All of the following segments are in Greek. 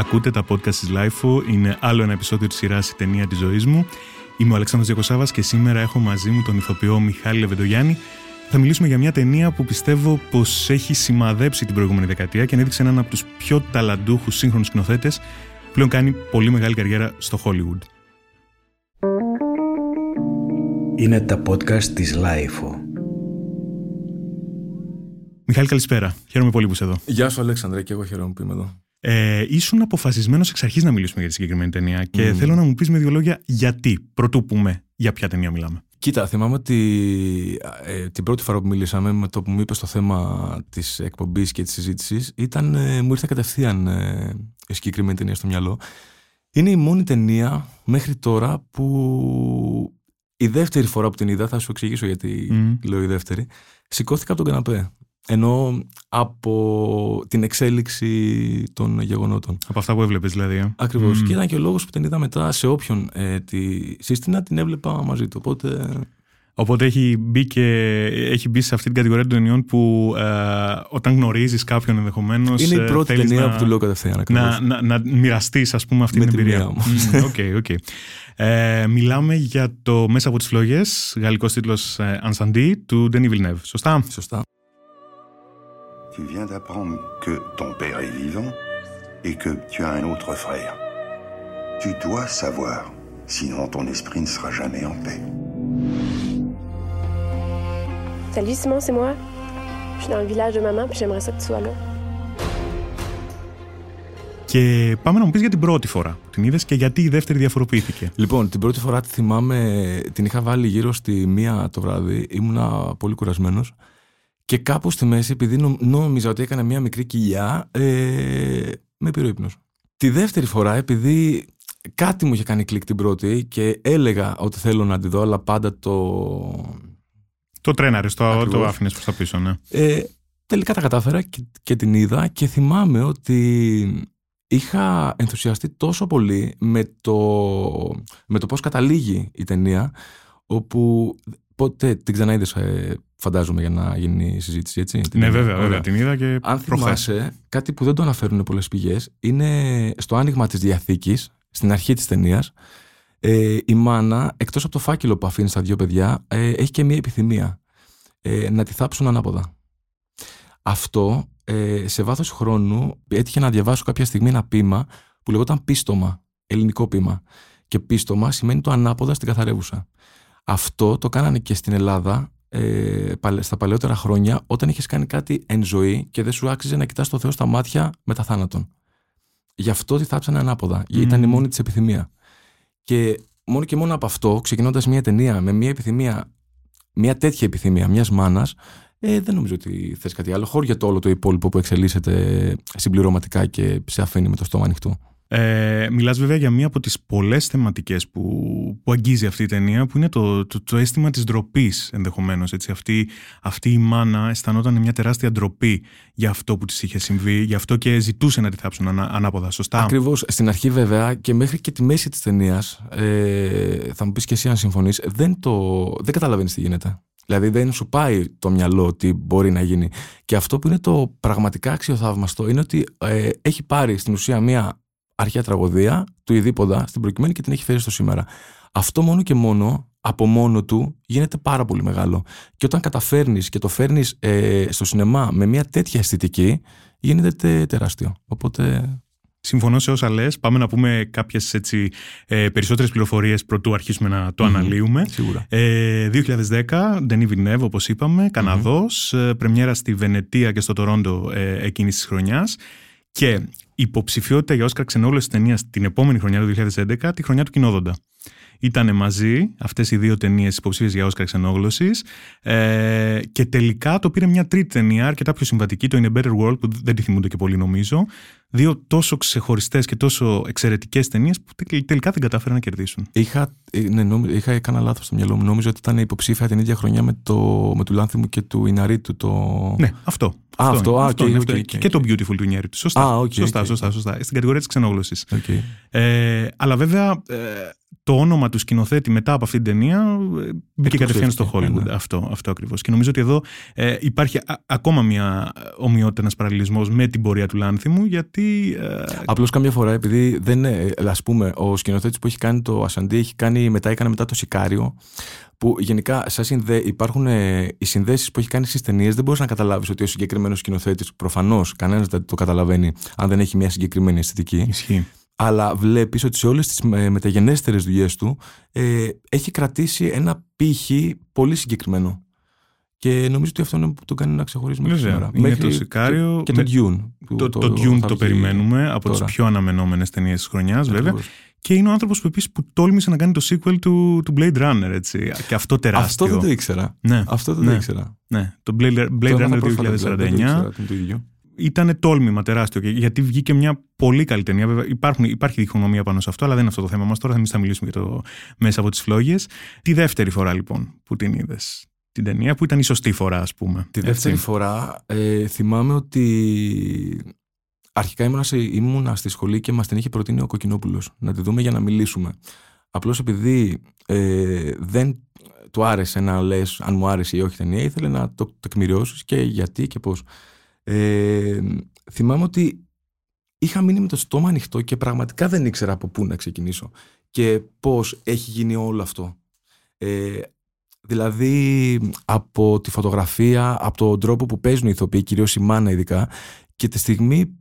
Ακούτε τα podcast της LIFO. Είναι άλλο ένα επεισόδιο της σειράς «Η ταινία της ζωής μου». Είμαι ο Αλεξάνδρος Διακοσάβας και σήμερα έχω μαζί μου τον ηθοποιό Μιχάλη Λεβεντογιάννη. Θα μιλήσουμε για μια ταινία που πιστεύω πως έχει σημαδέψει την προηγούμενη δεκαετία και ανέδειξε έναν από τους πιο ταλαντούχους σύγχρονους σκηνοθέτες που πλέον κάνει πολύ μεγάλη καριέρα στο Hollywood. Είναι τα podcast της LIFO. Μιχάλη, καλησπέρα. Χαίρομαι πολύ που είσαι εδώ. Γεια σου, Αλέξανδρε, και εγώ χαίρομαι που είμαι εδώ. Ε, ήσουν αποφασισμένος εξ αρχής να μιλήσουμε για τη συγκεκριμένη ταινία και θέλω να μου πεις με δύο λόγια γιατί. Πρωτού πούμε για ποια ταινία μιλάμε. Κοίτα, θυμάμαι ότι ε, την πρώτη φορά που μιλήσαμε με το που μου είπες το θέμα της εκπομπής και της συζήτησης, ήταν, ε, μου ήρθε κατευθείαν ε, η συγκεκριμένη ταινία στο μυαλό. Είναι η μόνη ταινία μέχρι τώρα που η δεύτερη φορά που την είδα, θα σου εξηγήσω γιατί λέω η δεύτερη, σηκώθηκα από τον καναπέ. Ενώ από την εξέλιξη των γεγονότων. Από αυτά που έβλεπες, δηλαδή. Ε. Ακριβώς. Και ήταν και ο λόγος που την είδα μετά σε όποιον ε, τη σύστηνα, την έβλεπα μαζί του. Οπότε. Οπότε έχει μπει, και, έχει μπει σε αυτή την κατηγορία των ταινιών που ε, όταν γνωρίζεις κάποιον ενδεχομένως. Είναι η πρώτη ταινία να, που του λέω κατευθείαν. Να, να, να μοιραστείς, ας πούμε, αυτή Με την εμπειρία. μου. okay, okay. Ε, μιλάμε για το Μέσα από τις Φλόγε, γαλλικός τίτλος Ansandi του Denis Villeneuve. Σωστά; Σωστά. Tu viens d'apprendre que ton père est vivant et que tu as un autre frère. Tu dois savoir, sinon ton esprit ne sera jamais en paix. Salut Simon, c'est moi. Je suis dans le village de maman, puis j'aimerais ça que tu sois là. Και πάμε να μου πει για την πρώτη φορά που την είδε και γιατί η δεύτερη διαφοροποιήθηκε. Λοιπόν, την πρώτη φορά τη θυμάμαι, την είχα βάλει γύρω στη μία το βράδυ. Ήμουνα πολύ κουρασμένο. Και κάπου στη μέση, επειδή νο, νόμιζα ότι έκανα μία μικρή κοιλιά, ε, με πήρε ο ύπνος. Τη δεύτερη φορά, επειδή κάτι μου είχε κάνει κλικ την πρώτη και έλεγα ότι θέλω να τη δω, αλλά πάντα το... Το τρέναρες, το, το άφηνες προς τα πίσω, ναι. Ε, τελικά τα κατάφερα και, και την είδα και θυμάμαι ότι είχα ενθουσιαστεί τόσο πολύ με το, με το πώς καταλήγει η ταινία, όπου πότε την ξαναείδες ε, φαντάζομαι για να γίνει η συζήτηση, έτσι. Ναι, βέβαια, βέβαια, την είδα και Αν θυμάσαι, κάτι που δεν το αναφέρουν πολλές πηγές, είναι στο άνοιγμα της Διαθήκης, στην αρχή της ταινίας. Ε, η μάνα, εκτός από το φάκελο που αφήνει στα δύο παιδιά, ε, έχει και μία επιθυμία. Ε, να τη θάψουν ανάποδα. Αυτό, ε, σε βάθος χρόνου, έτυχε να διαβάσω κάποια στιγμή ένα πείμα που λεγόταν πίστομα, ελληνικό πείμα. Και πίστομα σημαίνει το ανάποδα στην καθαρεύουσα. Αυτό το κάνανε και στην Ελλάδα ε, στα παλαιότερα χρόνια όταν είχες κάνει κάτι εν ζωή και δεν σου άξιζε να κοιτάς το Θεό στα μάτια μετά θάνατον. Γι' αυτό τη θάψανε ανάποδα. Mm. Ήταν η μόνη της επιθυμία. Και μόνο και μόνο από αυτό, ξεκινώντας μια ταινία με μια επιθυμία, μια τέτοια επιθυμία μιας μάνας, ε, δεν νομίζω ότι θες κάτι άλλο. Χώρια το όλο το υπόλοιπο που εξελίσσεται συμπληρωματικά και σε αφήνει με το στόμα ανοιχτό. Ε, μιλάς βέβαια για μία από τις πολλές θεματικές που, που αγγίζει αυτή η ταινία που είναι το, το, το αίσθημα της ντροπής ενδεχομένως. Έτσι. Αυτή, αυτή η μάνα αισθανόταν μια τεράστια ντροπή για αυτό που της είχε συμβεί, γι' αυτό και ζητούσε να τη θάψουν ανά, ανάποδα. Σωστά; Ακριβώς. Στην αρχή βέβαια και μέχρι και τη μέση της ταινίας, ε, θα μου πεις και εσύ αν συμφωνείς, δεν, το, δεν καταλαβαίνεις τι γίνεται. Δηλαδή δεν σου πάει το μυαλό ότι μπορεί να γίνει. Και αυτό που είναι το πραγματικά αξιοθαύμαστο είναι ότι ε, έχει πάρει στην ουσία μια αρχαία τραγωδία του Ιδίποδα στην προκειμένη και την έχει φέρει στο σήμερα. Αυτό μόνο και μόνο, από μόνο του, γίνεται πάρα πολύ μεγάλο. Και όταν καταφέρνεις και το φέρνεις ε, στο σινεμά με μια τέτοια αισθητική, γίνεται τεράστιο. Οπότε Συμφωνώ σε όσα λες. Πάμε να πούμε κάποιες ε, περισσότερες πληροφορίες πρωτού αρχίσουμε να το αναλύουμε. Σίγουρα. Ε, 2010, Denis Villeneuve, όπως είπαμε, Καναδός, ε, πρεμιέρα στη Βενετία και στο Τορόντο ε, εκείνης της χρονιάς. Και υποψηφιότητα για Όσκαρ ξενόγλωση ταινίας την επόμενη χρονιά, το 2011, τη χρονιά του Κοινόδοντα. Ήταν μαζί αυτές οι δύο ταινίες υποψήφιες για Όσκαρ ξενόγλωσης. Ε, και τελικά το πήρε μια τρίτη ταινία, αρκετά πιο συμβατική, το In a Better World, που δεν τη θυμούνται και πολύ νομίζω. Δύο τόσο ξεχωριστές και τόσο εξαιρετικές ταινίες που τελικά δεν κατάφεραν να κερδίσουν. Είχα, ε, ναι, νόμι, είχα έκανα λάθος στο μυαλό μου. Νόμιζα ότι ήταν υποψήφια την ίδια χρονιά με, το, με του Λάνθιμου και του Ιναρίτου. Το... Ναι, αυτό. Α, αυτό, αυτό, α, αυτό, okay, είναι, okay, αυτό. okay, Και το Beautiful του Ινιέριτου. Σωστά. Α, okay, σωστά, okay. σωστά, σωστά. Στην κατηγορία της ξενόγλωση. Okay. Ε, αλλά βέβαια ε, το όνομα του σκηνοθέτη μετά από αυτή την ταινία ε, μπήκε κατευθείαν στο Hollywood. Ναι. Αυτό, αυτό ακριβώς. Και νομίζω ότι εδώ ε, υπάρχει α, ακόμα μια ομοιότητα, ένας παραλληλισμός με την πορεία του Λάνθιμου, γιατί αυτή. Ε... Απλώς καμιά φορά, επειδή δεν είναι, ας πούμε, ο σκηνοθέτης που έχει κάνει το Ασαντί έχει κάνει μετά, έκανε μετά το Σικάριο. Που γενικά σαν συνδέ, υπάρχουν ε, οι συνδέσεις που έχει κάνει στις ταινίες, δεν μπορείς να καταλάβεις ότι ο συγκεκριμένος σκηνοθέτης, προφανώς κανένας δεν το καταλαβαίνει αν δεν έχει μια συγκεκριμένη αισθητική. Ισχύει. Αλλά βλέπεις ότι σε όλες τις μεταγενέστερες δουλειές του ε, έχει κρατήσει ένα πύχη πολύ συγκεκριμένο. Και νομίζω ότι αυτό είναι που τον κάνει να ξεχωρίζει μέχρι σήμερα. Είναι το Σικάριο. Και, και το Dune. Το, το, το Dune το περιμένουμε από τις πιο αναμενόμενες ταινίες της χρονιάς, βέβαια. Και είναι ο άνθρωπος που επίσης που τόλμησε να κάνει το sequel του, του Blade Runner, έτσι. Και αυτό τεράστιο. Αυτό δεν το ήξερα. Ναι. Αυτό δεν ναι. το ήξερα. Ναι. Το Blade, Blade Runner 2049 ήταν τόλμημα τεράστιο. Γιατί βγήκε μια πολύ καλή ταινία. Βέβαια, υπάρχουν, υπάρχει διχονομία πάνω σε αυτό, αλλά δεν είναι αυτό το θέμα μας. Τώρα θα μιλήσουμε για το μέσα από τις φλόγες. Τη δεύτερη φορά λοιπόν που την είδες την ταινία, που ήταν η σωστή φορά, ας πούμε. Τη δεύτερη φορά ε, θυμάμαι ότι αρχικά ήμουνα, σε, ήμουνα στη σχολή και μας την είχε προτείνει ο Κοκκινόπουλος να τη δούμε για να μιλήσουμε. Απλώς επειδή ε, δεν του άρεσε να λες αν μου άρεσε ή όχι ταινία, ήθελε να το τεκμηριώσεις και γιατί και πώς. Ε, θυμάμαι ότι είχα μείνει με το στόμα ανοιχτό και πραγματικά δεν ήξερα από πού να ξεκινήσω και πώς έχει γίνει όλο αυτό. Ε, δηλαδή από τη φωτογραφία, από τον τρόπο που παίζουν οι ηθοποιοί, κυρίως η μάνα ειδικά, και τη στιγμή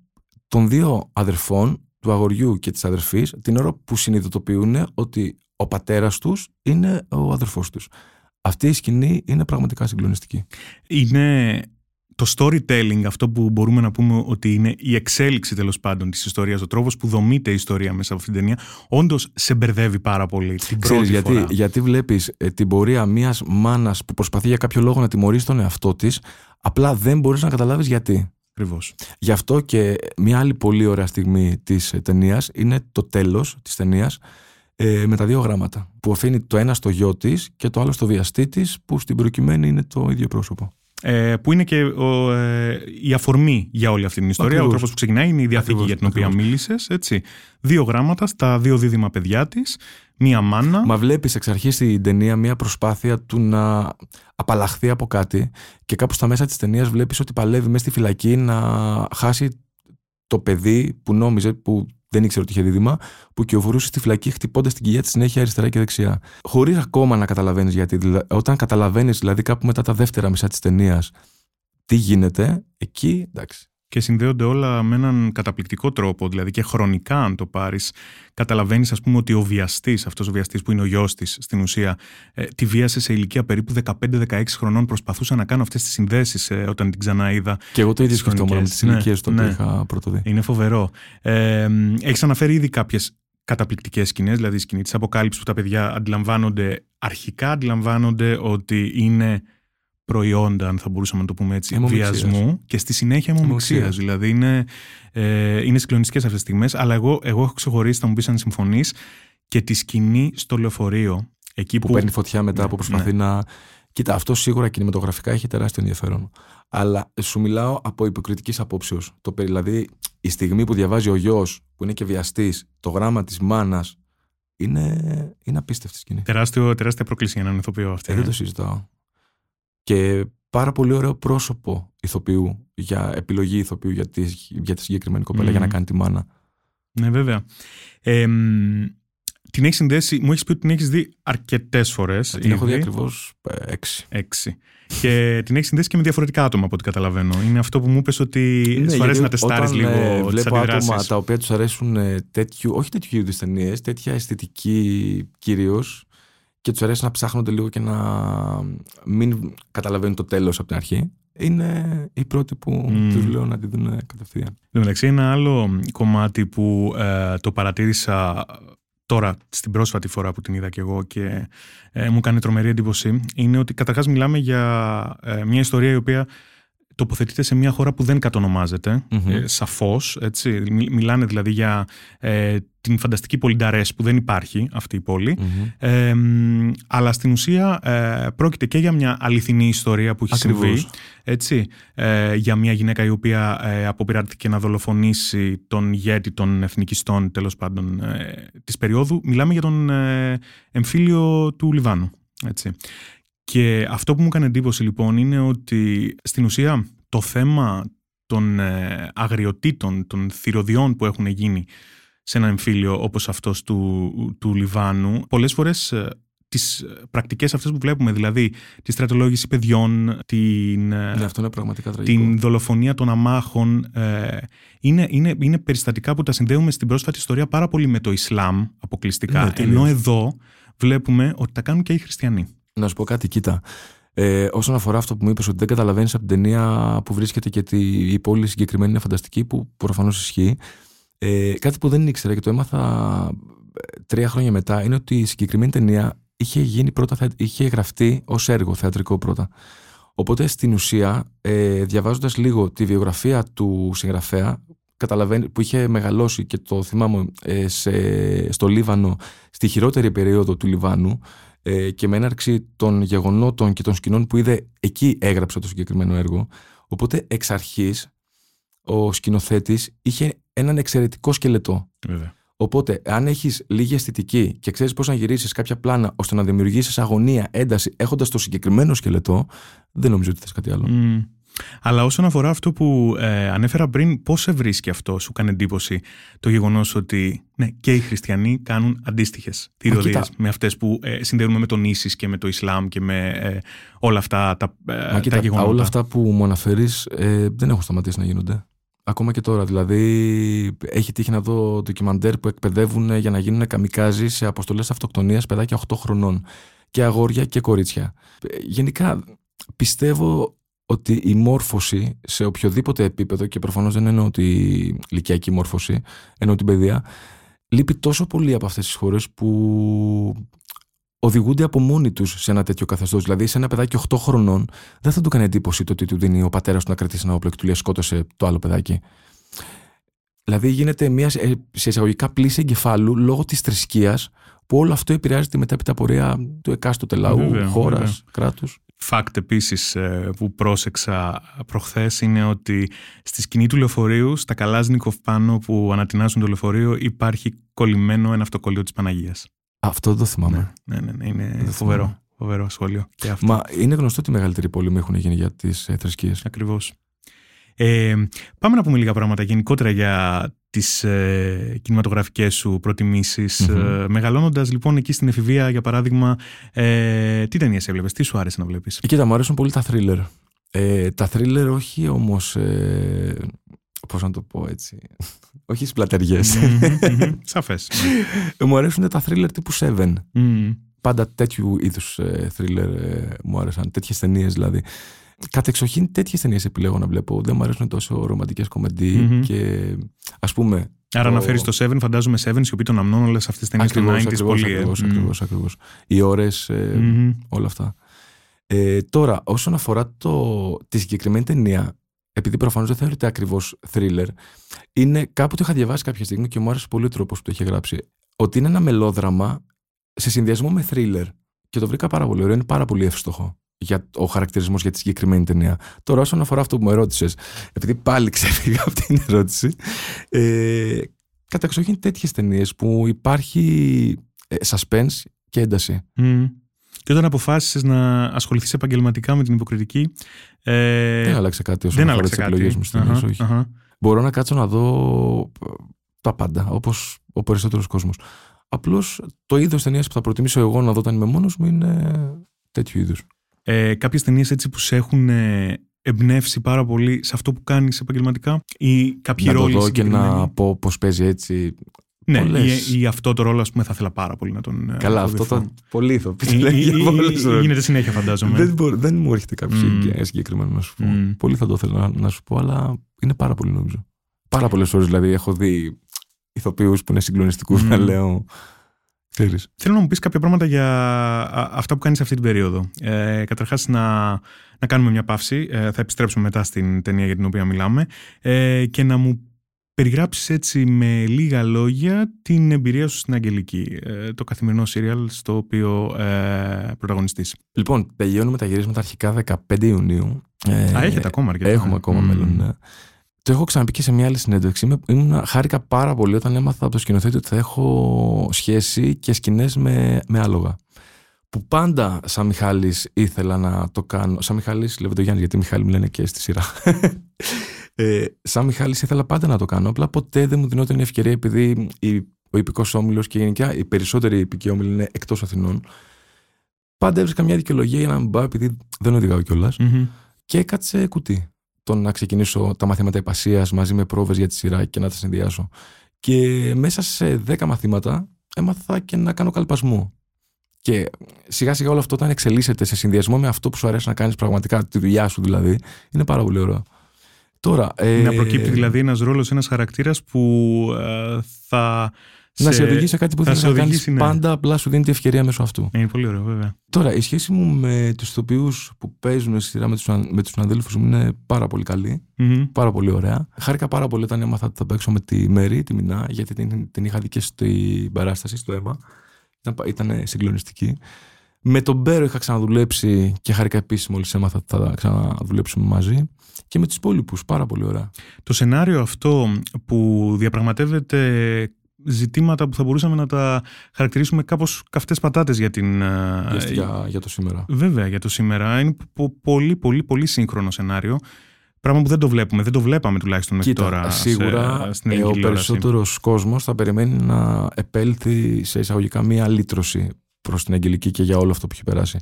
των δύο αδερφών, του αγοριού και της αδερφής, την ώρα που συνειδητοποιούν ότι ο πατέρας τους είναι ο αδερφός τους. Αυτή η σκηνή είναι πραγματικά συγκλονιστική. Είναι το storytelling, αυτό που μπορούμε να πούμε ότι είναι η εξέλιξη τέλος πάντων της ιστορίας, ο τρόπος που δομείται η ιστορία μέσα από αυτήν την ταινία, όντως σε μπερδεύει πάρα πολύ. Την πρώτη γιατί, φορά. γιατί βλέπεις ε, την πορεία μιας μάνας που προσπαθεί για κάποιο λόγο να τιμωρήσει τον εαυτό της, απλά δεν μπορείς να καταλάβεις γιατί. Ακριβώς. Γι' αυτό και μια άλλη πολύ ωραία στιγμή της ταινίας είναι το τέλος της ταινίας ε, με τα δύο γράμματα. Που αφήνει το ένα στο γιο της και το άλλο στο βιαστή της, που στην προκειμένη είναι το ίδιο πρόσωπο. Ε, που είναι και ο, ε, η αφορμή για όλη αυτή την ιστορία. Ακριβώς. Ο τρόπος που ξεκινάει είναι η διαθήκη Ακριβώς, για την οποία ακριβώς. μίλησες. Δύο γράμματα στα δύο δίδυμα παιδιά της, μία μάνα. Μα βλέπεις εξ αρχής στην ταινία μια προσπάθεια του να απαλλαχθεί από κάτι και κάπου στα μέσα της ταινίας βλέπεις ότι παλεύει μέσα στη φυλακή να χάσει το παιδί που νόμιζε, που δεν ήξερε ότι είχε δίδυμα, που κυοφορούσε στη φυλακή χτυπώντας την κοιλιά της συνέχεια αριστερά και δεξιά. Χωρίς ακόμα να καταλαβαίνεις γιατί. Δηλαδή, όταν καταλαβαίνεις, δηλαδή κάπου μετά τα δεύτερα μισά της ταινίας, τι γίνεται, εκεί εντάξει. Και συνδέονται όλα με έναν καταπληκτικό τρόπο, δηλαδή και χρονικά, αν το πάρεις, καταλαβαίνεις, ας πούμε, ότι ο βιαστής, αυτός ο βιαστής που είναι ο γιος της στην ουσία, ε, τη βίασε σε ηλικία περίπου 15-16 χρονών. Προσπαθούσα να κάνω αυτές τις συνδέσεις ε, όταν την ξανά είδα. Και εγώ το ίδιο Τις σκεφτόμουν με τις χρονικές. Ναι, ηλικίε το οποίο ναι. είχα πρωτοδεί. Είναι φοβερό. Ε, Έχεις αναφέρει ήδη κάποιες καταπληκτικές σκηνές, δηλαδή η σκηνή της αποκάλυψης που τα παιδιά αντιλαμβάνονται, αρχικά αντιλαμβάνονται ότι είναι προϊόντα, αν θα μπορούσαμε να το πούμε έτσι, Αιμομιξίας. βιασμού και στη συνέχεια αιμομιξία. Αιμομιξίας. Δηλαδή είναι, ε, είναι συγκλονιστικές αυτές τις στιγμές, αλλά εγώ, εγώ έχω ξεχωρίσει, θα μου πεις αν συμφωνείς, και τη σκηνή στο λεωφορείο. Εκεί που, που, παίρνει φωτιά μετά, Ναι, που προσπαθεί να. Κοίτα, αυτό σίγουρα κινηματογραφικά έχει τεράστιο ενδιαφέρον. Αλλά σου μιλάω από υποκριτικής απόψεως. Δηλαδή, η στιγμή που διαβάζει ο γιος, που είναι και βιαστής, το γράμμα της μάνας, είναι, είναι απίστευτη σκηνή. τεράστιο, τεράστια πρόκληση για έναν ηθοποιό αυτή. Ε, ε. δεν το συζητάω. Και πάρα πολύ ωραίο πρόσωπο ηθοποιού, για επιλογή ηθοποιού για τη, για τη συγκεκριμένη κοπέλα, Μμμ. για να κάνει τη μάνα. Ναι, βέβαια. Ε, μ, την έχεις συνδέσει, μου έχεις πει ότι την έχεις δει αρκετές φορές. Ε, Την έχω δει ακριβώς έξι. Έξι. και την έχεις συνδέσει και με διαφορετικά άτομα από ό,τι καταλαβαίνω. Είναι αυτό που μου είπες ότι Ναι, σου αρέσει γιατί να τεστάρεις όταν, λίγο ε, τις βλέπω άτομα αντιδράσεις. τα οποία τους αρέσουν ε, τέτοιου, όχι τέτοιου είδους ταινίες, τέτοια αισθητική κυρίως και τους αρέσει να ψάχνονται λίγο και να μην καταλαβαίνουν το τέλος από την αρχή. Είναι οι πρώτοι που Μμμ. τους λέω να τη δουν κατευθείαν. Εν τω μεταξύ, ένα άλλο κομμάτι που ε, το παρατήρησα τώρα στην πρόσφατη φορά που την είδα και εγώ και ε, μου κάνει τρομερή εντύπωση είναι ότι καταρχάς μιλάμε για ε, μια ιστορία η οποία τοποθετείται σε μια χώρα που δεν κατονομάζεται, Μμμ. ε, σαφώς, έτσι. Μι- Μιλάνε δηλαδή για ε, την φανταστική πόλη Νταρές που δεν υπάρχει αυτή η πόλη. Μμμ. Ε, μ, αλλά στην ουσία ε, πρόκειται και για μια αληθινή ιστορία που έχει Ακριβώς. συμβεί. Έτσι, ε, για μια γυναίκα η οποία ε, αποπειράστηκε να δολοφονήσει τον ηγέτη των εθνικιστών τέλος πάντων ε, της περίοδου. Μιλάμε για τον ε, εμφύλιο του Λιβάνου. Έτσι. Και αυτό που μου έκανε εντύπωση λοιπόν είναι ότι στην ουσία το θέμα των ε, αγριοτήτων, των θηροδιών που έχουν γίνει σε ένα εμφύλιο όπως αυτός του, του Λιβάνου, πολλές φορές ε, τις πρακτικές αυτές που βλέπουμε, δηλαδή τη στρατολόγηση παιδιών, την, Ναι, αυτό είναι πραγματικά τραγικό. την δολοφονία των αμάχων, ε, είναι, είναι, είναι περιστατικά που τα συνδέουμε στην πρόσφατη ιστορία πάρα πολύ με το Ισλάμ αποκλειστικά, Ναι, τελείως. ενώ εδώ βλέπουμε ότι τα κάνουν και οι χριστιανοί. Να σου πω κάτι, κοίτα. Ε, όσον αφορά αυτό που μου είπες, ότι δεν καταλαβαίνεις από την ταινία που βρίσκεται και ότι η πόλη συγκεκριμένη είναι φανταστική, που προφανώς ισχύει. Ε, κάτι που δεν ήξερα και το έμαθα ε, τρία χρόνια μετά είναι ότι η συγκεκριμένη ταινία είχε, γίνει πρώτα, θεα- είχε γραφτεί ως έργο θεατρικό πρώτα. Οπότε στην ουσία, ε, διαβάζοντας λίγο τη βιογραφία του συγγραφέα, καταλαβαίνει, που είχε μεγαλώσει και το θυμάμαι ε, σε, στο Λίβανο, στη χειρότερη περίοδο του Λιβάνου, ε, και με έναρξη των γεγονότων και των σκηνών που είδε, εκεί έγραψε το συγκεκριμένο έργο. Οπότε εξ αρχής ο σκηνοθέτης είχε έναν εξαιρετικό σκελετό. Βέβαια. Οπότε, αν έχεις λίγη αισθητική και ξέρεις πώς να γυρίσεις κάποια πλάνα ώστε να δημιουργήσεις αγωνία, ένταση, έχοντας το συγκεκριμένο σκελετό, δεν νομίζω ότι θες κάτι άλλο. Μμ. Αλλά όσον αφορά αυτό που ε, ανέφερα πριν, πώς σε βρίσκει αυτό, σου κάνει εντύπωση το γεγονός ότι ναι, και οι χριστιανοί κάνουν αντίστοιχες θηριωδίες κοίτα. με αυτές που ε, συνδέουμε με τον Ίσης και με το Ισλάμ και με ε, όλα αυτά τα, ε, Μα τα κοίτα, γεγονότα. όλα αυτά που μου αναφέρεις δεν έχουν σταματήσει να γίνονται. Ακόμα και τώρα. Δηλαδή, έχει τύχει να δω ντοκιμαντέρ που εκπαιδεύουν για να γίνουν καμικάζι σε αποστολές αυτοκτονίας παιδάκια 8 χρονών. Και αγόρια και κορίτσια. Ε, Γενικά, πιστεύω ότι η μόρφωση σε οποιοδήποτε επίπεδο, και προφανώς δεν εννοώ τη ηλικιακή μόρφωση, εννοώ την παιδεία, λείπει τόσο πολύ από αυτές τις χώρες που οδηγούνται από μόνοι τους σε ένα τέτοιο καθεστώς. Δηλαδή, σε ένα παιδάκι 8 χρονών, δεν θα του κάνει εντύπωση το ότι του δίνει ο πατέρας του να κρατήσει ένα όπλο και του λέει σκότωσε το άλλο παιδάκι. Δηλαδή, γίνεται μια ε, σε εισαγωγικά πλήση εγκεφάλου λόγω της θρησκείας που όλο αυτό επηρεάζει τη μετέπειτα πορεία του εκάστοτε λαού, Βέβαια, χώρας, βέβαια. κράτους. Fact επίσης ε, που πρόσεξα προχθές είναι ότι στη σκηνή του λεωφορείου, στα Καλάζνικοφ πάνω που ανατινάζουν το λεωφορείο, υπάρχει κολλημένο ένα αυτοκολλείο της Παναγίας. Αυτό δεν το θυμάμαι. Ναι, ναι, ναι, είναι Δεν φοβερό, θυμάμαι. φοβερό σχόλιο. Και αυτό. Μα είναι γνωστό ότι οι μεγαλύτεροι πόλεμοι έχουν γίνει για τις ε, θρησκείες. Ακριβώς. Ε, πάμε να πούμε λίγα πράγματα γενικότερα για τις ε, κινηματογραφικές σου προτιμήσεις. Μμμ. Ε, μεγαλώνοντας λοιπόν εκεί στην εφηβεία για παράδειγμα, ε, τι ταινίες έβλεπες, τι σου άρεσε να βλέπεις; Κοίτα, μου αρέσουν πολύ τα thriller. Ε, τα thriller όχι όμως, ε, πώς να το πω έτσι, όχι σπλατεριές. Μμμ, μμμ. Σαφές. ναι. μου αρέσουν τα thriller τύπου Seven. Μμμ. Πάντα τέτοιου είδους ε, thriller ε, μου άρεσαν, τέτοιες ταινίες δηλαδή. Κατ' εξοχήν τέτοιες ταινίες επιλέγω να βλέπω. Δεν μου αρέσουν τόσο ρομαντικές κομμεντί Μμμ. και ας πούμε... Άρα το- αναφέρεις το Seven, φαντάζομαι Seven, σιωπή των αμνών, όλες αυτές τις ταινίες του 90s Ακριβώς, ακριβώς, πολύ. ε. ακριβώς, Μμ. ακριβώς, ακριβώς. Οι ώρες, ε, Μμμ. όλα αυτά. Ε, τώρα, όσον αφορά το, τη συγκεκριμένη ταινία, επειδή προφανώς δεν θεωρείται ακριβώς thriller, είναι κάπου το είχα διαβάσει κάποια στιγμή και μου άρεσε πολύ ο τρόπος που το είχε γράψει. Ότι είναι ένα μελόδραμα σε συνδυασμό με thriller. Και το βρήκα πάρα πολύ ωραίο, είναι πάρα πολύ εύστοχο για ο χαρακτηρισμός για τη συγκεκριμένη ταινία. Τώρα, όσον αφορά αυτό που μου ερώτησε, επειδή πάλι ξέφυγα από την ερώτηση, ε, καταξοχήν τέτοιες ταινίες που υπάρχει ε, suspense και ένταση. Μμ. Και όταν αποφάσισες να ασχοληθείς επαγγελματικά με την υποκριτική, ε, δεν άλλαξε κάτι όσον δεν αφορά άλλαξε τις κάτι. επιλογές μου στι ταινίε. Αχα, όχι. αχα. Μπορώ να κάτσω να δω ε, τα πάντα, όπως ο περισσότερος κόσμος. Απλώς το είδος ταινίας που θα προτιμήσω εγώ να δω όταν είμαι μόνος μου είναι τέτοιου είδους. Ε, κάποιες ταινίες έτσι που σε έχουν ε, εμπνεύσει πάρα πολύ σε αυτό που κάνεις επαγγελματικά ή κάποιοι Να το ρόλοι δω και να συγκεκριμένοι; πω πώς παίζει έτσι. Ναι, πολλές. ή, ή αυτό το ρόλο, ας πούμε, θα ήθελα πάρα πολύ να τον ε, Καλά, αυτό αποδεχθώ. το. Πολύ ηθοποιοί. Ή- λένε ή- για ή- πολλούς ή- ρόλους. Γίνεται συνέχεια, φαντάζομαι. Δεν, μπορεί- δεν μου έρχεται κάποιος Μμ. συγκε- συγκεκριμένο να σου πω. Μμ. Πολύ θα το ήθελα να, να σου πω, αλλά είναι πάρα πολύ νομίζω. Πάρα πολλές φορέ δηλαδή έχω δει ηθοποιούς που είναι συγκλονιστικούς Μμ. να λέω. Ξέρεις. Θέλω να μου πεις κάποια πράγματα για α, αυτά που κάνεις αυτή την περίοδο. Ε, καταρχάς να, να κάνουμε μια παύση, ε, θα επιστρέψουμε μετά στην ταινία για την οποία μιλάμε ε, και να μου περιγράψεις έτσι με λίγα λόγια την εμπειρία σου στην Αγγελική, ε, το καθημερινό σύριαλ στο οποίο ε, πρωταγωνιστείς. Λοιπόν, τελειώνουμε τα γυρίσματα αρχικά 15 Ιουνίου. Ε, Α, έχετε ακόμα αρκετά. Έχουμε ακόμα Μμμ. μέλλον, ναι. Το έχω ξαναπεί και σε μια άλλη συνέντευξη. Είμαι, ήμουν, χάρηκα πάρα πολύ όταν έμαθα από το σκηνοθέτη ότι θα έχω σχέση και σκηνές με, με άλογα. Που πάντα σαν Μιχάλης ήθελα να το κάνω. Σαν Μιχάλης Λεβεντογιάννη, γιατί Μιχάλη μου λένε και στη σειρά. Ε, σαν Μιχάλης ήθελα πάντα να το κάνω. Απλά ποτέ δεν μου δινόταν η ευκαιρία επειδή η, ο υπηκός όμιλος και γενικά οι περισσότεροι υπηκοί όμιλοι είναι εκτός Αθηνών. Πάντα έβρισκα μια δικαιολογία για να μην πάω επειδή δεν οδηγάω κιόλας. Μμμ. Και έκατσε κουτί. Το να ξεκινήσω τα μαθήματα υπασία μαζί με πρόβες για τη σειρά και να τα συνδυάσω. Και μέσα σε 10 μαθήματα έμαθα και να κάνω καλπασμό. Και σιγά σιγά όλο αυτό όταν εξελίσσεται σε συνδυασμό με αυτό που σου αρέσει να κάνεις πραγματικά, τη δουλειά σου δηλαδή, είναι πάρα πολύ ωραίο. Τώρα. Ε, Να προκύπτει δηλαδή ένας ρόλος, ένας χαρακτήρας που ε, θα. Να σε οδηγεί σε κάτι που θα θέλει σε να κάνεις οδηγήσει, ναι. πάντα, απλά σου δίνει τη ευκαιρία μέσω αυτού. Είναι πολύ ωραίο, βέβαια. Τώρα, η σχέση μου με τους ηθοποιού που παίζουν στη σειρά με τους με τους συναδέλφους μου είναι πάρα πολύ καλή. Μμμ. Πάρα πολύ ωραία. Χάρηκα πάρα πολύ όταν έμαθα ότι θα παίξω με τη Μέρη, τη Μινά, γιατί την, την είχα δει και στην παράσταση, στο αίμα. Ήταν, ήταν συγκλονιστική. Με τον Μπέρο είχα ξαναδουλέψει και χάρηκα επίσης μόλις έμαθα ότι θα ξαναδουλέψουμε μαζί. Και με τους υπόλοιπους, πάρα πολύ ωραία. Το σενάριο αυτό που διαπραγματεύεται ζητήματα που θα μπορούσαμε να τα χαρακτηρίσουμε κάπως καυτές πατάτες για την... ε, Για, για, για το σήμερα. Βέβαια, για το σήμερα. Είναι πο- πολύ, πολύ, πολύ σύγχρονο σενάριο. Πράγμα που δεν το βλέπουμε. Δεν το βλέπαμε τουλάχιστον μέχρι Κοίτα, τώρα. σίγουρα σε, στην ε, ελληνική ο τηλεόραση. περισσότερος κόσμος θα περιμένει να επέλθει σε εισαγωγικά μία λύτρωση προς την Αγγελική και για όλο αυτό που έχει περάσει.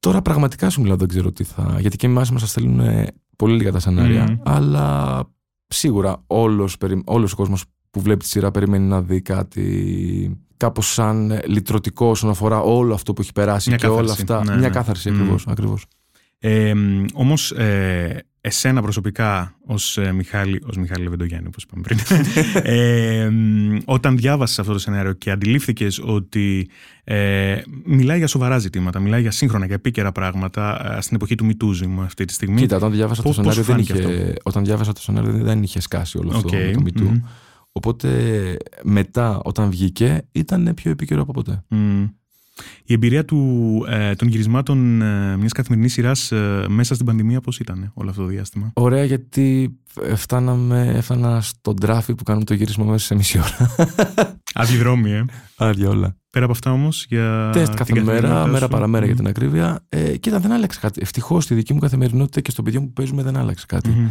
Τώρα πραγματικά σου μιλάω, δεν ξέρω τι θα. Γιατί και εμάς μας στέλνουν ε, πολύ λίγα τα σενάρια. Μμμ. Αλλά σίγουρα όλος, περι- όλος ο κόσμος που βλέπει τη σειρά περιμένει να δει κάτι κάπως σαν ε, λυτρωτικό όσον αφορά όλο αυτό που έχει περάσει Μια και όλα κάθαρση. αυτά. Ναι, Μια ναι. κάθαρση Μμ. ακριβώς, ακριβώς. Ε, Όμως, ε, εσένα προσωπικά, ως ε, Μιχάλη, ως Μιχάλη Λεβεντογιάννη, όπως είπαμε πριν, ε, μ, όταν διάβασες αυτό το σενάριο και αντιλήφθηκες ότι ε, μιλάει για σοβαρά ζητήματα, μιλάει για σύγχρονα και επίκαιρα πράγματα ε, στην εποχή του Me Too, ας πούμε, αυτή τη στιγμή. Κοίτα, όταν διάβασα, Πώς- το πώς σενάριο, δεν σου φάνηκε είχε, όταν διάβασα το σενάριο δεν- δεν είχε σκάσει όλο αυτό Οκ, με το Me Too. Μμ, Οπότε μετά όταν βγήκε ήταν πιο επίκαιρο από ποτέ. μμ. Η εμπειρία του, ε, των γυρισμάτων ε, μιας καθημερινής σειράς ε, μέσα στην πανδημία πώς ήταν όλο αυτό το διάστημα; Ωραία γιατί ε, φτάναμε, έφτανα στον τράφι που κάνουμε το γύρισμα μέσα σε μισή ώρα. Αντιδρόμοι, ε. Άδεια όλα. Πέρα από αυτά όμως για Τεστ την κάθε μέρα, καθημερινότητά μέρα σου. παραμέρα για Μμ. την ακρίβεια. Ε, κοίτα, δεν άλλαξε κάτι. Ευτυχώς στη δική μου καθημερινότητα και στο παιδί μου που παίζουμε δεν άλλαξε κάτι. Μμμ.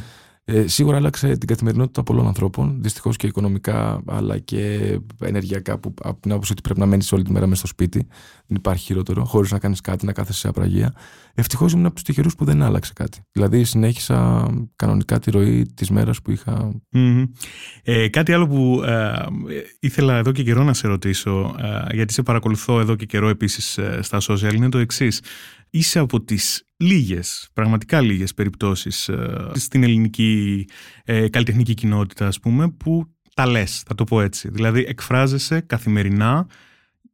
Ε, σίγουρα άλλαξε την καθημερινότητα πολλών ανθρώπων. Δυστυχώς και οικονομικά, αλλά και ενεργειακά, που από την άποψη ότι πρέπει να μένεις όλη τη μέρα μέσα στο σπίτι. Δεν υπάρχει χειρότερο, χωρίς να κάνεις κάτι, να κάθεσαι σε απραγία. Ευτυχώς ήμουν από τους τυχερούς που δεν άλλαξε κάτι. Δηλαδή, συνέχισα κανονικά τη ροή της μέρας που είχα. Μμμ. Ε, κάτι άλλο που ε, ήθελα εδώ και καιρό να σε ρωτήσω, ε, γιατί σε παρακολουθώ εδώ και καιρό επίσης ε, στα social, είναι το εξής. Είσαι από τις λίγες, πραγματικά λίγες περιπτώσεις ε, στην ελληνική ε, καλλιτεχνική κοινότητα, ας πούμε, που τα λες, θα το πω έτσι. Δηλαδή εκφράζεσαι καθημερινά,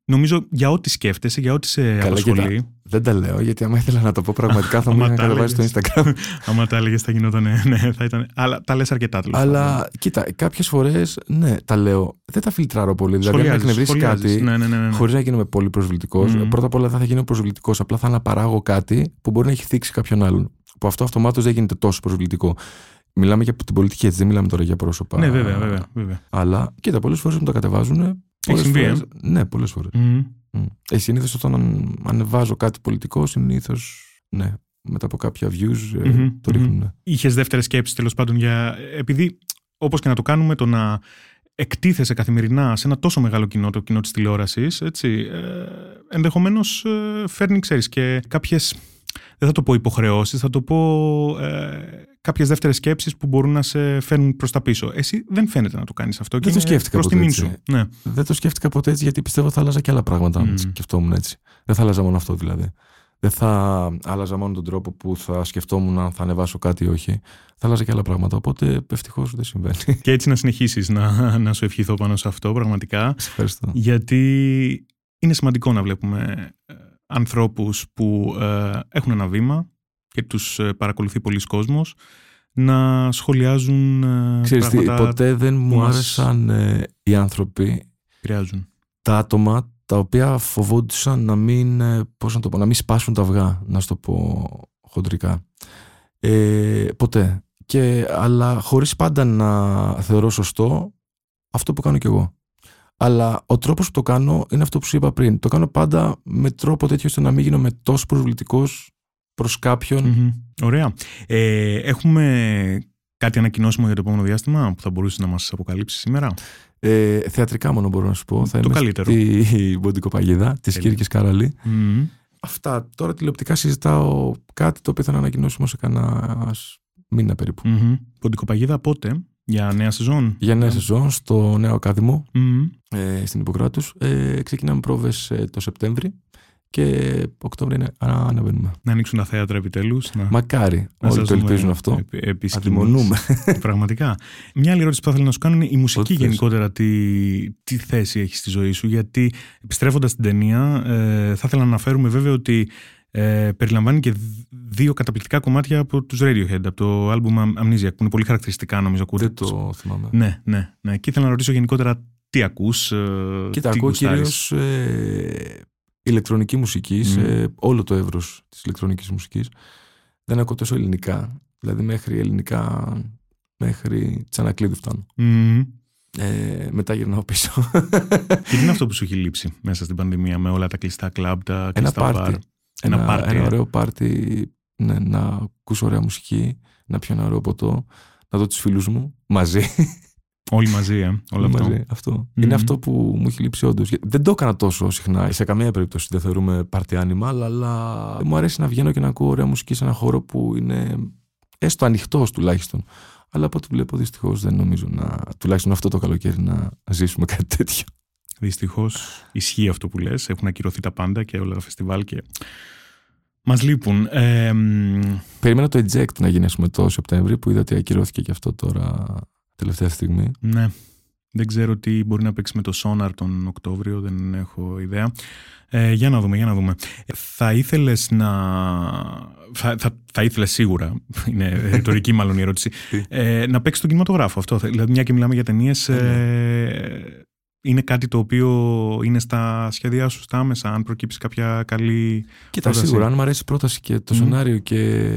νομίζω για ό,τι σκέφτεσαι, για ό,τι σε απασχολεί. Δεν τα λέω, γιατί άμα ήθελα να το πω πραγματικά θα μου Άμα είχαν τα κατεβάσει στο έλεγες. Instagram. Άμα τα έλεγες θα γινόταν, ναι, θα ήταν. Αλλά τα λες αρκετά τέλος πάντων. Αλλά κοίτα, κάποιες φορές, ναι, τα λέω. Δεν τα φιλτράρω πολύ. Δηλαδή, αν με Σχολιάζεις, εκνευρίσει σχολιάζεις. κάτι, Ναι, ναι, ναι, ναι. χωρίς να γίνομαι πολύ προσβλητικός, Μμμ. πρώτα απ' όλα δεν θα γίνω προσβλητικός. Απλά θα αναπαράγω κάτι που μπορεί να έχει θίξει κάποιον άλλον. Που αυτό αυτομάτως δεν γίνεται τόσο προσβλητικό. Μιλάμε για την πολιτική έτσι, δεν μιλάμε τώρα για πρόσωπα. Ναι, βέβαια, βέβαια. βέβαια. Αλλά κοίτα, πολλές φορές μου τα κατεβάζουν. Πολλές συμβεί, ε; φορές- Ναι, πολλές φορές. Μμμ. Ε, συνήθως όταν αν- ανεβάζω κάτι πολιτικό, συνήθως. Ναι, μετά από κάποια views ε, Μμμ, το μμμ. ρίχνουν. Είχες δεύτερες σκέψεις τέλος πάντων για. Επειδή όπως και να το κάνουμε, το να εκτίθεσαι καθημερινά σε ένα τόσο μεγάλο κοινό, το κοινό της τηλεόρασης, έτσι, ε, ενδεχομένως ε, φέρνει, ξέρεις, και κάποιες. Δεν θα το πω υποχρεώσεις, θα το πω ε, κάποιες δεύτερες σκέψεις που μπορούν να σε φέρνουν προς τα πίσω. Εσύ δεν φαίνεται να το κάνεις αυτό. Δεν το σκέφτηκα προς ποτέ τιμήν έτσι. σου. Ναι. Δεν το σκέφτηκα ποτέ έτσι γιατί πιστεύω θα άλλαζα και άλλα πράγματα αν Μμμ. σκεφτόμουν έτσι. Δεν θα άλλαζα μόνο αυτό δηλαδή. Δεν θα άλλαζα μόνο τον τρόπο που θα σκεφτόμουν αν θα ανεβάσω κάτι ή όχι. Θα άλλαζα και άλλα πράγματα. Οπότε ευτυχώς δεν συμβαίνει. Και έτσι να συνεχίσεις να, να σου ευχηθώ πάνω σε αυτό, πραγματικά. Σε ευχαριστώ. γιατί είναι σημαντικό να βλέπουμε ε, ανθρώπους που ε, έχουν ένα βήμα και τους ε, παρακολουθεί πολλοί κόσμος να σχολιάζουν ε, Ξέρεις τι, πράγματα ποτέ δεν μου που μας άρεσαν ε, οι άνθρωποι, επηρεάζουν. τα άτομα τα οποία φοβόντουσαν να μην, ε, πώς να το πω, να μην σπάσουν τα αυγά, να σου το πω χοντρικά. Ε, ποτέ. Και, αλλά χωρίς πάντα να θεωρώ σωστό αυτό που κάνω κι εγώ. Αλλά ο τρόπος που το κάνω είναι αυτό που σου είπα πριν. Το κάνω πάντα με τρόπο τέτοιο ώστε να μην γίνομαι τόσο προσβλητικός προς κάποιον. Μμμ. Ωραία. Ε, έχουμε Κάτι ανακοινώσιμο για το επόμενο διάστημα που θα μπορούσε να μας αποκαλύψεις σήμερα; Ε, θεατρικά μόνο μπορώ να σου πω. Θα Το είμαι καλύτερο. Στη Μποντικοπαγίδα, της Τέλεια. Κύρκης Καραλή. Μμμ. Αυτά. Τώρα τηλεοπτικά συζητάω κάτι το οποίο θα ανακοινώσουμε σε κανένας μήνα περίπου. Μμμ. Ποντικοπαγίδα πότε, για νέα σεζόν; Για νέα σεζόν στο νέο ακάδημο Μμμ. ε, στην Ιπποκράτους. Ε, ξεκινάμε πρόβες ε, το Σεπτέμβρη και Οκτώβρη είναι, α, αναβαίνουμε. Να ανοίξουν τα θέατρα επιτέλους. Να, Μακάρι. να Όλοι σας το δούμε ελπίζουν αυτό. επί- επί σκηνής. Αντιμονούμε. Πραγματικά. Μια άλλη ερώτηση που θα ήθελα να σου κάνω είναι η μουσική Ό,τι θες. γενικότερα. Τι, τι θέση έχει στη ζωή σου. Γιατί επιστρέφοντας στην ταινία, ε, θα ήθελα να αναφέρουμε βέβαια ότι ε, περιλαμβάνει και δ- δύο καταπληκτικά κομμάτια από τους Radiohead, από το album Am- Amnesia, που είναι πολύ χαρακτηριστικά νομίζω. Ακούτε. Δεν το θυμάμαι. Ναι, ναι, ναι. Και ήθελα να ρωτήσω γενικότερα τι ακούς, ε, Κοίτα, τι ακούω γουστάρεις. κυρίως ε, ηλεκτρονική μουσική, Μμμ. σε όλο το εύρος της ηλεκτρονικής μουσικής. Δεν ακούω τόσο ελληνικά. Δηλαδή μέχρι ελληνικά, μέχρι τσανακλείδι φτάνω. Μμμ. Ε, μετά γυρνάω πίσω. Και τι είναι αυτό που σου έχει λείψει μέσα στην πανδημία με όλα τα κλειστά κλαμπ, τα ένα κλειστά μπαρ; πάρτι. Ένα πάρτι, ένα ε. ωραίο πάρτι. Ναι, να ακούσω ωραία μουσική, να πιω ένα ωραίο ποτό, να δω τους φίλους μου μαζί. Όλοι μαζί, ε, όλο αυτό. μαζί. αυτό. Μμμ. Είναι αυτό που μου έχει λείψει όντως. Δεν το έκανα τόσο συχνά. Σε καμία περίπτωση δεν θεωρούμε party animal, αλλά μου αρέσει να βγαίνω και να ακούω ωραία μουσική σε ένα χώρο που είναι έστω ανοιχτός τουλάχιστον. Αλλά από ό,τι βλέπω δυστυχώς δεν νομίζω να. τουλάχιστον αυτό το καλοκαίρι να ζήσουμε κάτι τέτοιο. Δυστυχώς ισχύει αυτό που λες. Έχουν ακυρωθεί τα πάντα και όλα τα φεστιβάλ και μας λείπουν. Ε, μ, Περίμενα το eject να γίνει ας πούμε, το Σεπτέμβρη που είδα ότι ακυρώθηκε και αυτό τώρα τελευταία στιγμή. ναι, δεν ξέρω τι μπορεί να παίξει με το Sonar τον Οκτώβριο, δεν έχω ιδέα. Ε, για να δούμε, για να δούμε. Ε, Θα ήθελες να... Θα, θα, θα ήθελες σίγουρα, είναι ρητορική μάλλον η ερώτηση, ε, να παίξεις τον κινηματογράφο αυτό. Δηλαδή, μια και μιλάμε για ταινίες. Ε, είναι κάτι το οποίο είναι στα σχέδιά σου στα άμεσα, αν προκύψει κάποια καλή. Κοίτα, πρόταση. σίγουρα, αν μου αρέσει η πρόταση και το Μμμ. σενάριο και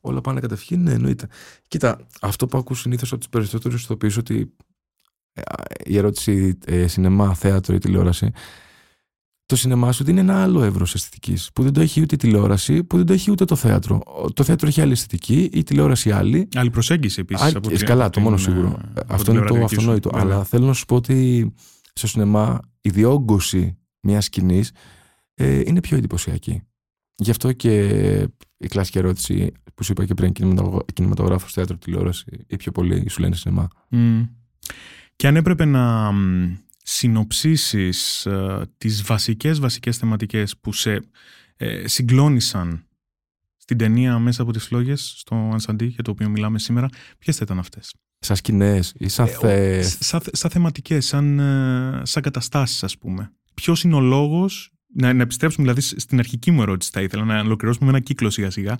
όλα πάνε κατευθείαν, ναι, εννοείται. Κοίτα, αυτό που ακούω συνήθως από τους περισσότερους ηθοποιού ότι ε, η ερώτηση ε, σινεμά, θέατρο ή τηλεόραση. Το σινεμά σου δίνει ένα άλλο εύρος αισθητικής που δεν το έχει ούτε η τηλεόραση, που δεν το έχει ούτε το θέατρο. Το θέατρο έχει άλλη αισθητική, η τηλεόραση άλλη. Άλλη προσέγγιση επίσης. Α, και- καλά, το μόνο σίγουρο. Ε, Αυτό είναι το αυτονόητο. Αλλά θέλω να σου πω ότι στο σινεμά η διόγκωση μιας σκηνής ε, είναι πιο εντυπωσιακή. Γι' αυτό και η κλασική ερώτηση που σου είπα και πριν, κινηματογράφος, θέατρο, τηλεόραση ή πιο πολύ σου λένε σινεμά. Μμ. Και αν έπρεπε να μ, συνοψίσεις ε, τις βασικές βασικές θεματικές που σε ε, συγκλώνησαν στην ταινία μέσα από τις φλόγες στο Ανσαντί για το οποίο μιλάμε σήμερα, ποιες θα ήταν αυτές; Σαν σκηνές ή σαν Ε, θε... Σ- Σαν, σαν θεματικές, σαν, ε, σαν καταστάσεις ας πούμε. Ποιος είναι ο λόγος, να, να επιστρέψουμε δηλαδή σ- στην αρχική μου ερώτηση θα ήθελα, να ολοκληρώσουμε με ένα κύκλο σιγά σιγά.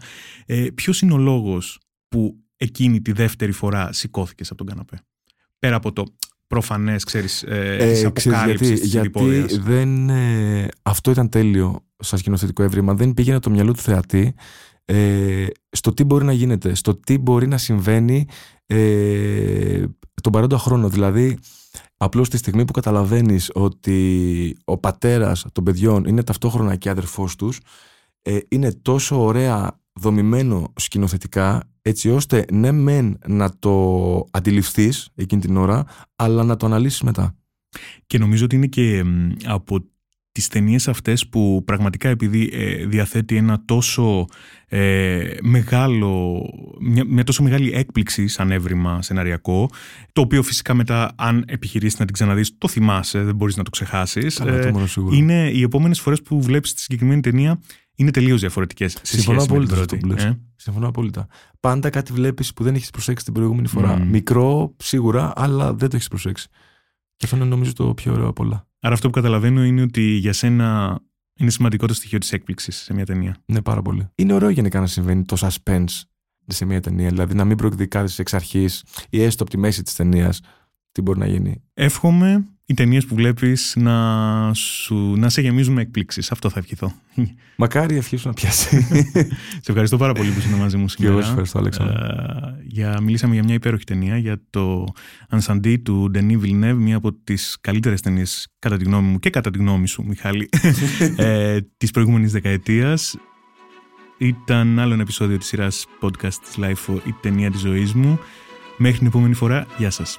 Ε, ποιος είναι ο λόγος που εκείνη τη δεύτερη φορά σηκώθηκες από τον καναπέ; Πέρα από το προφανές, ξέρεις, ε, της Ε, αποκάλυψης γιατί, της γιατί εντυπώδιας. δεν, ε, αυτό ήταν τέλειο σαν σκηνοθετικό έβριμα. Δεν πήγαινε το μυαλό του θεατή ε, στο τι μπορεί να γίνεται, στο τι μπορεί να συμβαίνει ε, τον παρόντα χρόνο. Δηλαδή, απλώς τη στιγμή που καταλαβαίνεις ότι ο πατέρας των παιδιών είναι ταυτόχρονα και αδερφός τους, ε, είναι τόσο ωραία δομημένο σκηνοθετικά, έτσι ώστε ναι μεν να το αντιληφθείς εκείνη την ώρα, αλλά να το αναλύσεις μετά. Και νομίζω ότι είναι και μ, από τις ταινίες αυτές που πραγματικά επειδή ε, διαθέτει ένα τόσο ε, μεγάλο, μια, μια τόσο μεγάλη έκπληξη σαν έβριμα σεναριακό, το οποίο φυσικά μετά αν επιχειρήσεις να την ξαναδείς το θυμάσαι, δεν μπορείς να το ξεχάσεις. Καλά, το μόνο σίγουρο. Ε, είναι οι επόμενες φορές που βλέπεις τη συγκεκριμένη ταινία είναι τελείως διαφορετικές σε Συμφωνώ σχέση με την απόλυτα σε πρώτη. αυτό που λες. Ε, Συμφωνώ απόλυτα. Πάντα κάτι βλέπεις που δεν έχεις προσέξει την προηγούμενη φορά. Μμμ. Μικρό, σίγουρα, αλλά δεν το έχεις προσέξει. Και αυτό είναι νομίζω το πιο ωραίο απ' όλα. Άρα αυτό που καταλαβαίνω είναι ότι για σένα είναι σημαντικό το στοιχείο της έκπληξης σε μια ταινία. Ναι, πάρα πολύ. Είναι ωραίο γενικά να συμβαίνει το suspense σε μια ταινία. Δηλαδή να μην προκδικάζει εξ αρχής ή έστω από τη μέση της ταινίας τι μπορεί να γίνει. Εύχομαι οι ταινίες που βλέπεις να, σου, να σε γεμίζουν με εκπλήξεις. Αυτό θα ευχηθώ. Μακάρι η ευχή σου να πιάσει. σε ευχαριστώ πάρα πολύ που ήσουν μαζί μου Και σήμερα. εγώ σε ευχαριστώ, Αλέξανδρο. Ε, για, μιλήσαμε για μια υπέροχη ταινία, για το Ανσαντί του Ντενί Villeneuve, μία από τις καλύτερες ταινίες κατά τη γνώμη μου και κατά τη γνώμη σου, Μιχάλη, ε, της προηγούμενης δεκαετίας. Ήταν άλλο ένα επεισόδιο της σειράς podcast της Life η ταινία της ζωής μου. Μέχρι την επόμενη φορά, γεια σας.